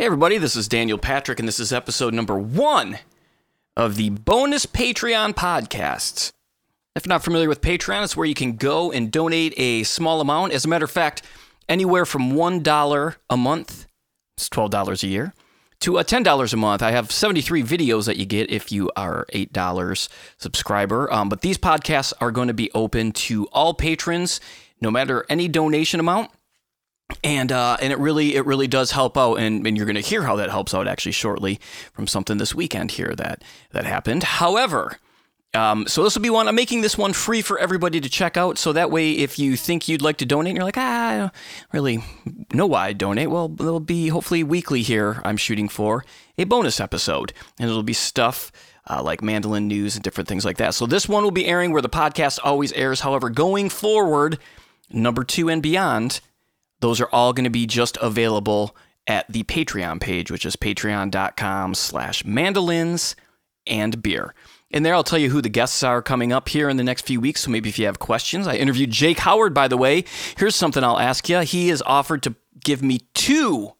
Hey, everybody, this is Daniel Patrick, and this is episode number one of the bonus Patreon podcasts. If you're not familiar with Patreon, it's where you can go and donate a small amount. As a matter of fact, anywhere from $1 a month, it's $12 a year, to a $10 a month. I have 73 videos that you get if you are $8 subscriber. Um, but these podcasts are going to be open to all patrons, no matter any donation amount and uh, and it really it really does help out, and, and you're going to hear how that helps out actually shortly from something this weekend here that that happened. However. Um, so this will be one. I'm making this one free for everybody to check out. So that way, if you think you'd like to donate, and you're like, ah, I don't really know why I donate. Well, there'll be hopefully weekly here. I'm shooting for a bonus episode, and it'll be stuff uh, like mandolin news and different things like that. So this one will be airing where the podcast always airs. However, going forward, number two and beyond, those are all going to be just available at the Patreon page, which is patreon.com slash mandolins and beer. And there I'll tell you who the guests are coming up here in the next few weeks. So maybe if you have questions, I interviewed Jake Howard, by the way. Here's something I'll ask you. He has offered to give me two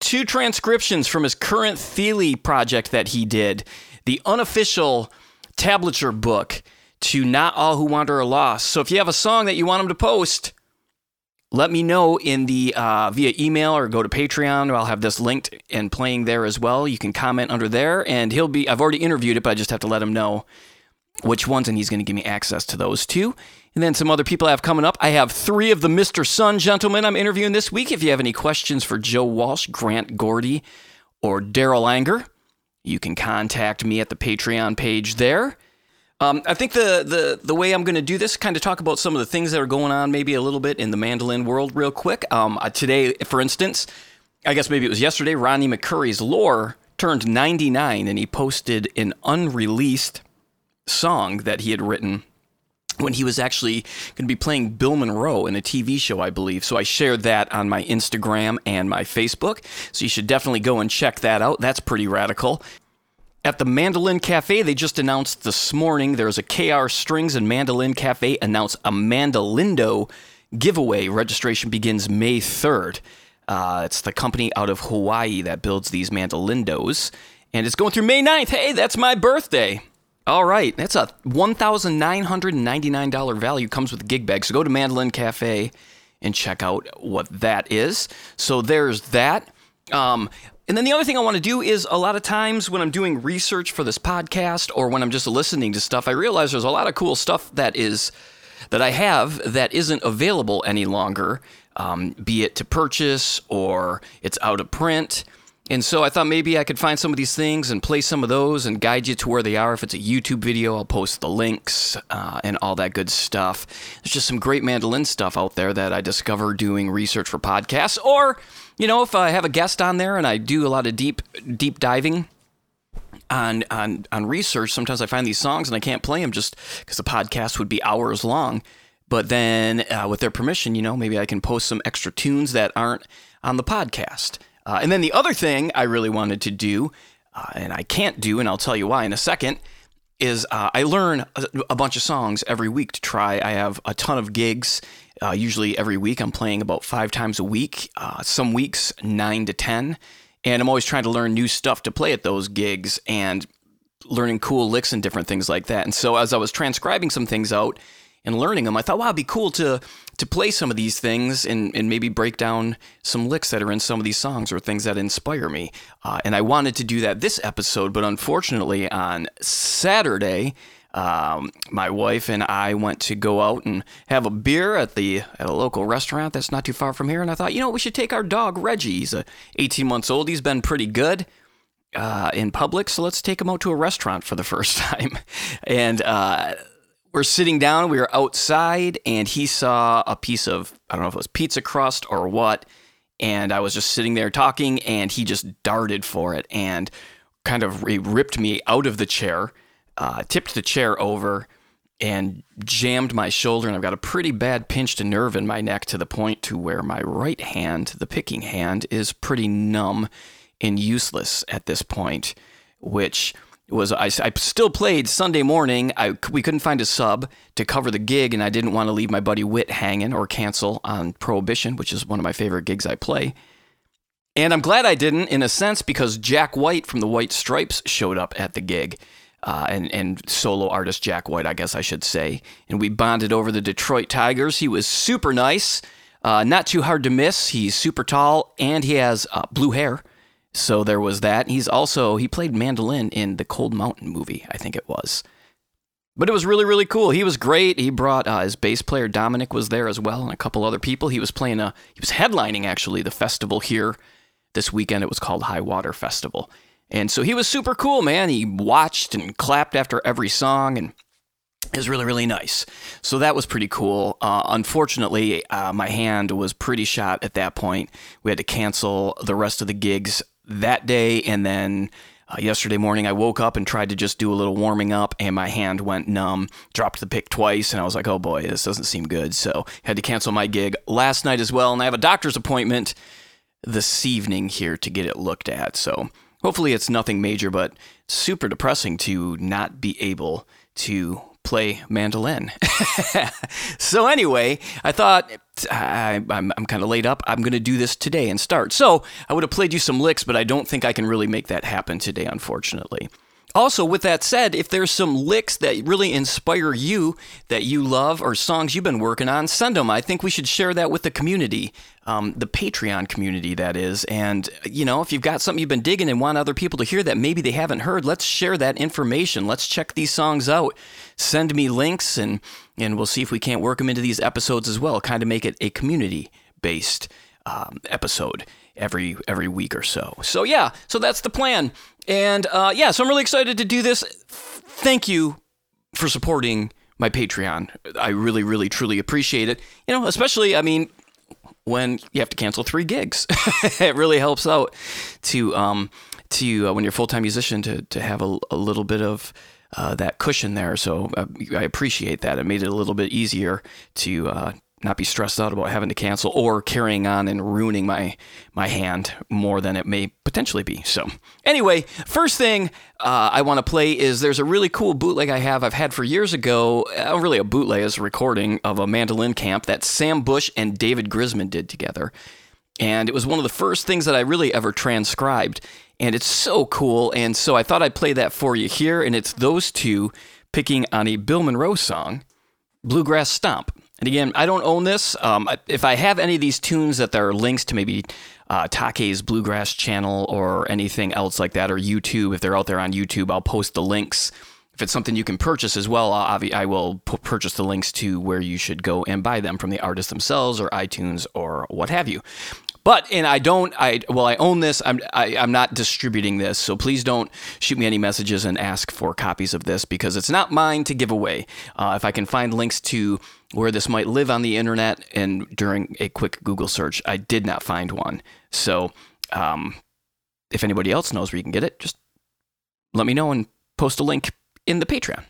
two transcriptions from his current Thile project that he did, the unofficial tablature book to Not All Who Wander Are Lost. So if you have a song that you want him to post, let me know in the uh, via email or go to Patreon. I'll have this linked and playing there as well. You can comment under there, and he'll be. I've already interviewed it, but I just have to let him know which ones, and he's going to give me access to those too. And then some other people I have coming up. I have three of the Mr. Sun gentlemen I'm interviewing this week. If you have any questions for Joe Walsh, Grant Gordy, or Darol Anger, you can contact me at the Patreon page there. Um, I think the, the, the way I'm going to do this, kind of talk about some of the things that are going on, maybe a little bit in the mandolin world, real quick. Um, today, for instance, I guess maybe it was yesterday, Ronnie McCoury's lore turned 99 and he posted an unreleased song that he had written when he was actually going to be playing Bill Monroe in a TV show, I believe. So I shared that on my Instagram and my Facebook. So you should definitely go and check that out. That's pretty radical. At the Mandolin Cafe, they just announced this morning there's a KR Strings and Mandolin Cafe announced a Mandolindo giveaway. Registration begins May 3rd. Uh, it's the company out of Hawaii that builds these mandolindos, and it's going through May 9th. Hey, that's my birthday. All right, that's a $1,999 value. Comes with a gig bag. So go to Mandolin Cafe and check out what that is. So there's that. Um, and then the other thing I want to do is a lot of times when I'm doing research for this podcast or when I'm just listening to stuff, I realize there's a lot of cool stuff that is that I have that isn't available any longer, um, be it to purchase or it's out of print. And so I thought maybe I could find some of these things and play some of those and guide you to where they are. If it's a YouTube video, I'll post the links uh, and all that good stuff. There's just some great mandolin stuff out there that I discover doing research for podcasts or you know, if I have a guest on there and I do a lot of deep deep diving on on on research, sometimes I find these songs and I can't play them just because the podcast would be hours long. But then, uh, with their permission, you know, maybe I can post some extra tunes that aren't on the podcast. Uh, and then the other thing I really wanted to do, uh, and I can't do, and I'll tell you why in a second, is uh, I learn a, a, bunch of songs every week to try. I have a ton of gigs uh, usually every week, I'm playing about five times a week. Uh, some weeks, nine to 10. And I'm always trying to learn new stuff to play at those gigs and learning cool licks and different things like that. And so as I was transcribing some things out and learning them, I thought, wow, it'd be cool to to play some of these things and, and maybe break down some licks that are in some of these songs or things that inspire me. Uh, and I wanted to do that this episode, but unfortunately on Saturday, um, my wife and I went to go out and have a beer at the at a local restaurant that's not too far from here. And I thought, you know, we should take our dog Reggie. He's a 18 months old. He's been pretty good uh, in public, so let's take him out to a restaurant for the first time. and uh, we're sitting down. We were outside, and he saw a piece of I don't know if it was pizza crust or what. And I was just sitting there talking, and he just darted for it and kind of ripped me out of the chair uh, tipped the chair over and jammed my shoulder and I've got a pretty bad pinched nerve in my neck to the point to where my right hand, the picking hand, is pretty numb and useless at this point, which was I, I still played Sunday morning. I, we couldn't find a sub to cover the gig, and I didn't want to leave my buddy Witt hanging or cancel on Prohibition, which is one of my favorite gigs I play. And I'm glad I didn't, in a sense, because Jack White from the White Stripes showed up at the gig. Uh, and, and solo artist Jack White, I guess I should say. And we bonded over the Detroit Tigers. He was super nice, uh, not too hard to miss. He's super tall and he has uh, blue hair. So there was that. He's also, he played mandolin in the Cold Mountain movie, I think it was. But it was really, really cool. He was great. He brought uh, his bass player Dominic was there as well, and a couple other people. He was playing a, he was headlining actually the festival here this weekend. It was called High Water Festival, and so he was super cool, man. He watched and clapped after every song, and it was really, really nice. So that was pretty cool. Uh, unfortunately, uh, my hand was pretty shot at that point. We had to cancel the rest of the gigs that day, and then uh, yesterday morning, I woke up and tried to just do a little warming up, and my hand went numb. Dropped the pick twice, and I was like, "Oh boy, this doesn't seem good." So had to cancel my gig last night as well, and I have a doctor's appointment this evening here to get it looked at. So hopefully, it's nothing major, but super depressing to not be able to play mandolin. so anyway, I thought I, am I'm, I'm kind of laid up. I'm going to do this today and start. So I would have played you some licks, but I don't think I can really make that happen today, unfortunately. Also, with that said, if there's some licks that really inspire you that you love or songs you've been working on, send them. I think we should share that with the community, um, the Patreon community, that is. And, you know, if you've got something you've been digging and want other people to hear that maybe they haven't heard, let's share that information. Let's check these songs out. Send me links and, and we'll see if we can't work them into these episodes as well, kind of make it a community based um, episode every every week or so. So yeah, so that's the plan. And uh, yeah, so I'm really excited to do this. Thank you for supporting my Patreon. I really, really, truly appreciate it. You know, especially I mean, when you have to cancel three gigs, it really helps out to um to uh, when you're a full time musician to to have a, a little bit of uh, that cushion there. So uh, I appreciate that. It made it a little bit easier to uh, not be stressed out about having to cancel or carrying on and ruining my my hand more than it may potentially be. So anyway, first thing uh, I want to play is there's a really cool bootleg I have I've had for years ago. Uh, really, a bootleg is a recording of a mandolin camp that Sam Bush and David Grisman did together, and it was one of the first things that I really ever transcribed, and it's so cool. And so I thought I'd play that for you here, and it's those two picking on a Bill Monroe song, "Bluegrass Stomp." And again, I don't own this. Um, if I have any of these tunes that there are links to maybe uh, Take's Bluegrass channel or anything else like that, or YouTube, if they're out there on YouTube, I'll post the links. If it's something you can purchase as well, I will purchase the links to where you should go and buy them from the artists themselves or iTunes or what have you. But and I don't I well I own this I'm I, i am not distributing this so please don't shoot me any messages and ask for copies of this because it's not mine to give away. Uh, if I can find links to where this might live on the internet and during a quick Google search, I did not find one. So um, if anybody else knows where you can get it, just let me know and post a link in the Patreon.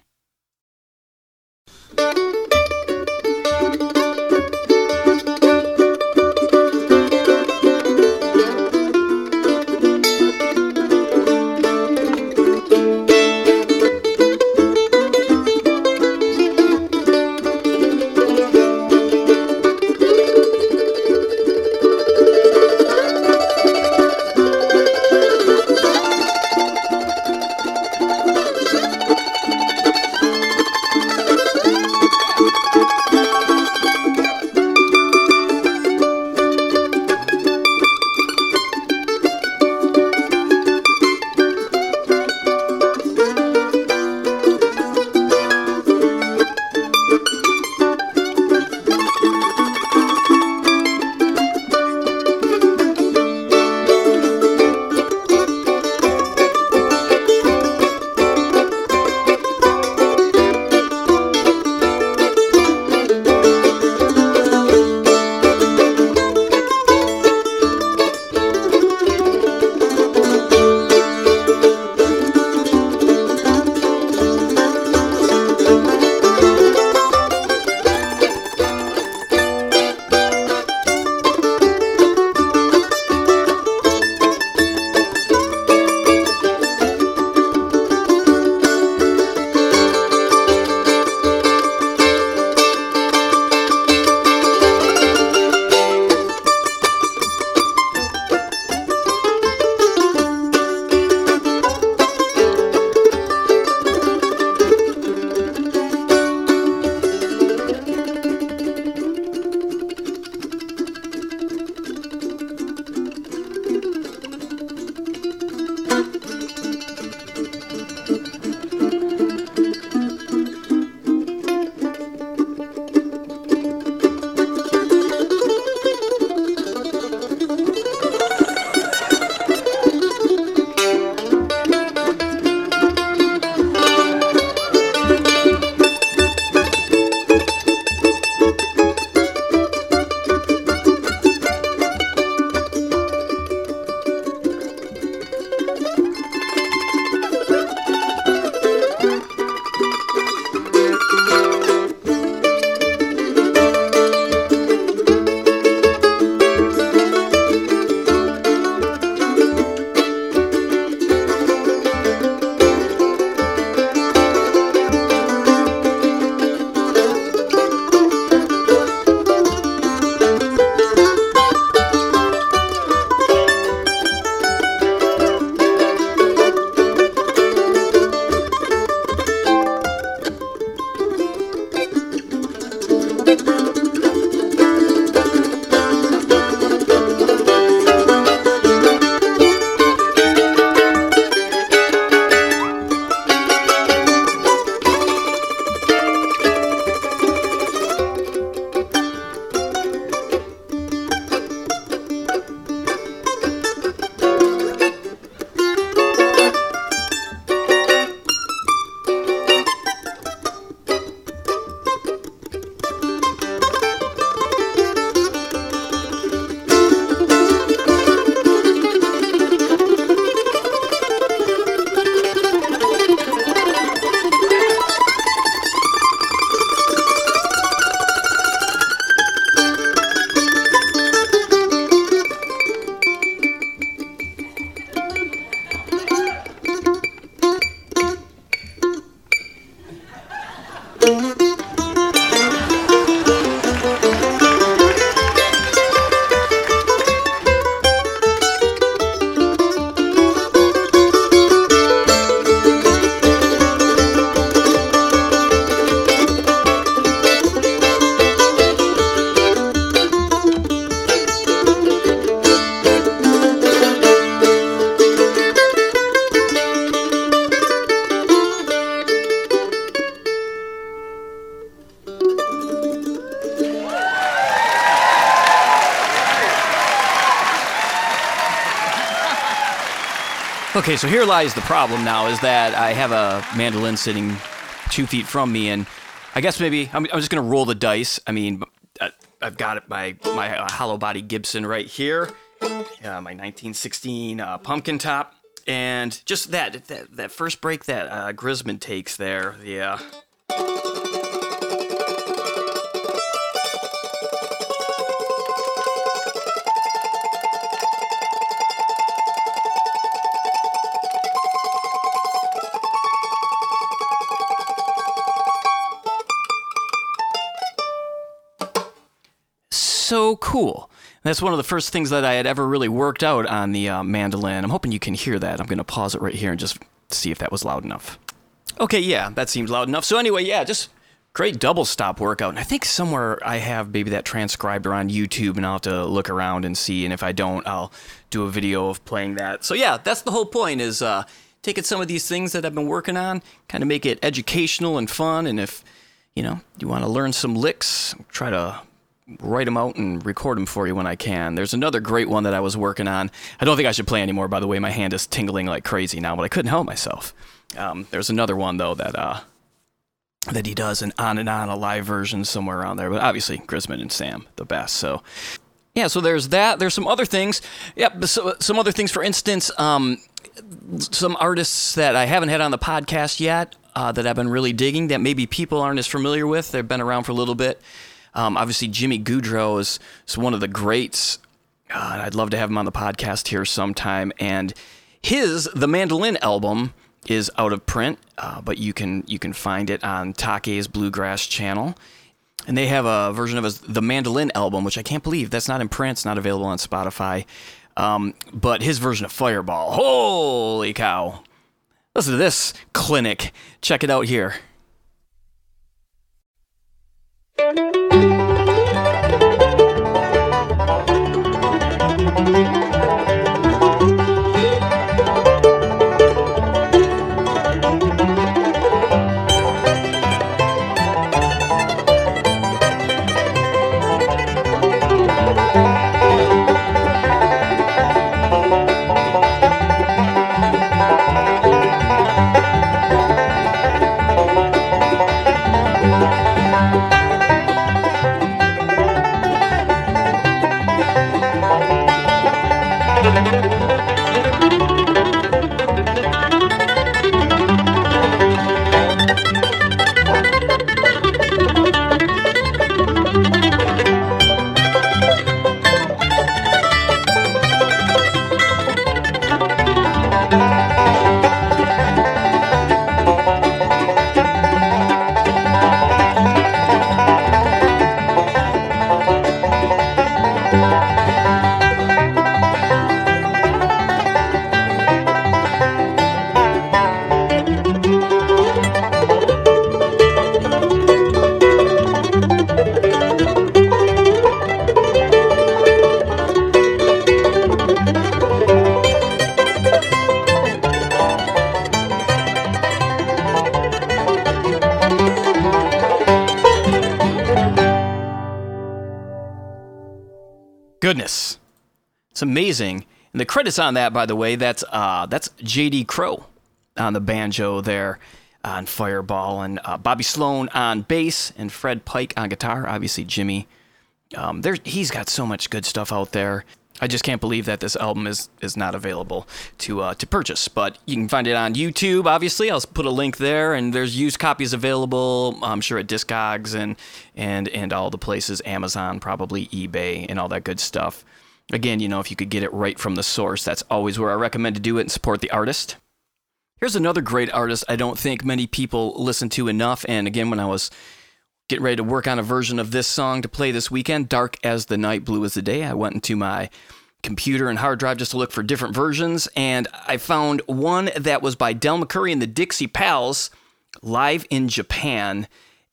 Okay, so here lies the problem now is that I have a mandolin sitting two feet from me, and I guess maybe I'm, I'm just going to roll the dice. I mean, uh, I've got it, my, my uh, hollow body Gibson right here, uh, my 1916 uh, pumpkin top, and just that, that, that first break that uh, Grisman takes there, yeah. Cool. That's one of the first things that I had ever really worked out on the uh, mandolin. I'm hoping you can hear that. I'm going to pause it right here and just see if that was loud enough. Okay, yeah, that seems loud enough. So, anyway, yeah, just great double stop workout. And I think somewhere I have maybe that transcribed on YouTube, and I'll have to look around and see. And if I don't, I'll do a video of playing that. So, yeah, that's the whole point is uh, taking some of these things that I've been working on, kind of make it educational and fun. And if, you know, you want to learn some licks, try to write them out and record them for you when I can. There's another great one that I was working on. I don't think I should play anymore, by the way. My hand is tingling like crazy now, but I couldn't help myself. Um, there's another one though that uh, that he does an on and on a live version somewhere around there. But obviously, Grisman and Sam the best. So yeah, so there's that. There's some other things. Yeah, so, some other things. For instance, um, some artists that I haven't had on the podcast yet uh, that I've been really digging that maybe people aren't as familiar with. They've been around for a little bit. Um, obviously, Jimmy Gaudreau is, is one of the greats. Uh, I'd love to have him on the podcast here sometime. And his The Mandolin album is out of print, uh, but you can you can find it on Take's Bluegrass channel. And they have a version of his The Mandolin album, which I can't believe that's not in print. It's not available on Spotify. Um, but his version of Fireball, holy cow! Listen to this clinic. Check it out here. It's amazing. And the credits on that, by the way, that's uh, that's J.D. Crowe on the banjo there on Fireball, and uh, Bobby Slone on bass, and Fred Pike on guitar. Obviously, Jimmy. Um, there, he's got so much good stuff out there. I just can't believe that this album is is not available to uh, to purchase. But you can find it on YouTube. Obviously, I'll put a link there, and there's used copies available. I'm sure at Discogs and and and all the places, Amazon, probably eBay, and all that good stuff. Again, you know, if you could get it right from the source, that's always where I recommend to do it and support the artist. Here's another great artist I don't think many people listen to enough. And again, when I was getting ready to work on a version of this song to play this weekend, Dark as the Night, Blue as the Day, I went into my computer and hard drive just to look for different versions. And I found one that was by Del McCoury and the Dixie Pals live in Japan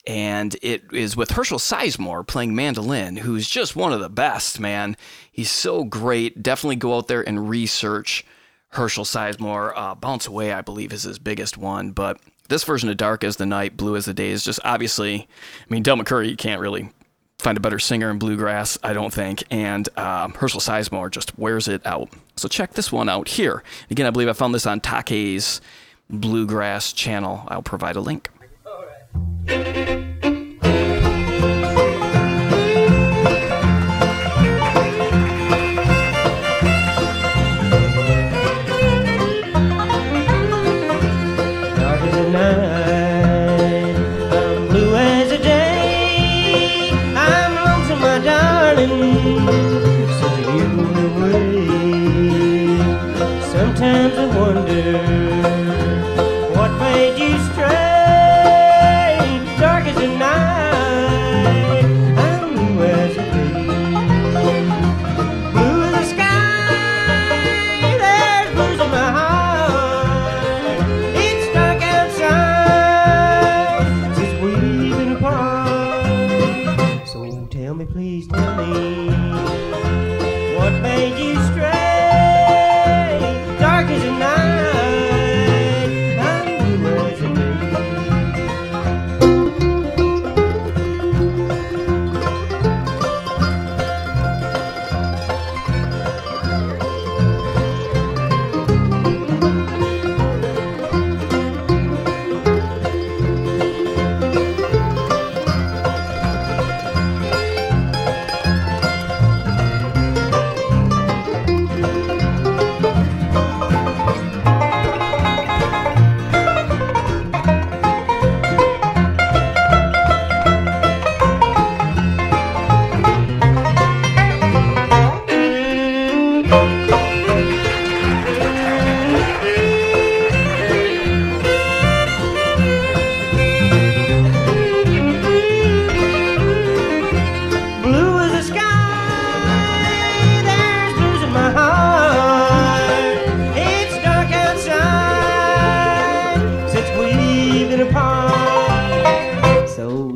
and it is with Herschel Sizemore playing mandolin, who's just one of the best, man. He's so great. Definitely go out there and research Herschel Sizemore. Uh, Bounce Away, I believe, is his biggest one, but this version of Dark as the Night, Blue as the Day is just obviously, I mean, Del McCoury, you can't really find a better singer in bluegrass, I don't think. And um, Herschel Sizemore just wears it out. So check this one out here. Again, I believe I found this on Take's bluegrass channel. I'll provide a link.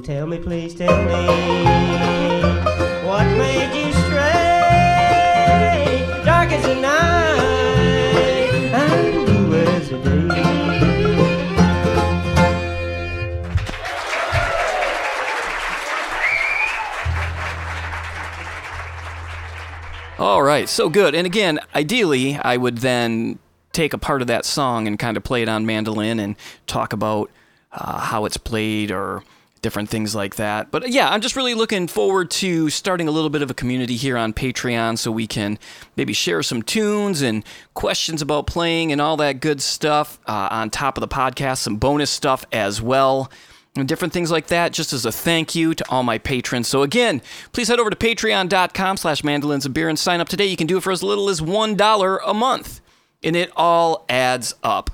Tell me, please tell me, what made you stray? Dark as the night, I'm blue as the day. All right, so good. And again, ideally, I would then take a part of that song and kind of play it on mandolin and talk about uh, how it's played or different things like that. But yeah, I'm just really looking forward to starting a little bit of a community here on Patreon so we can maybe share some tunes and questions about playing and all that good stuff uh, on top of the podcast, some bonus stuff as well and different things like that just as a thank you to all my patrons. So again please head over to patreon.com slash mandolins and beer and sign up today. You can do it for as little as one dollar a month and it all adds up.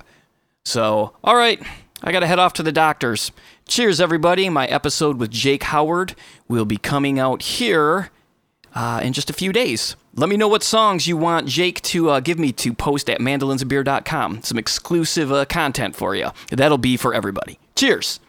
So all right i gotta head off to the doctors cheers everybody my episode with jake howard will be coming out here uh, in just a few days. Let me know what songs you want Jake to uh, give me to post at mandolinsandbeer.com. Some exclusive uh, content for you. That'll be for everybody. Cheers.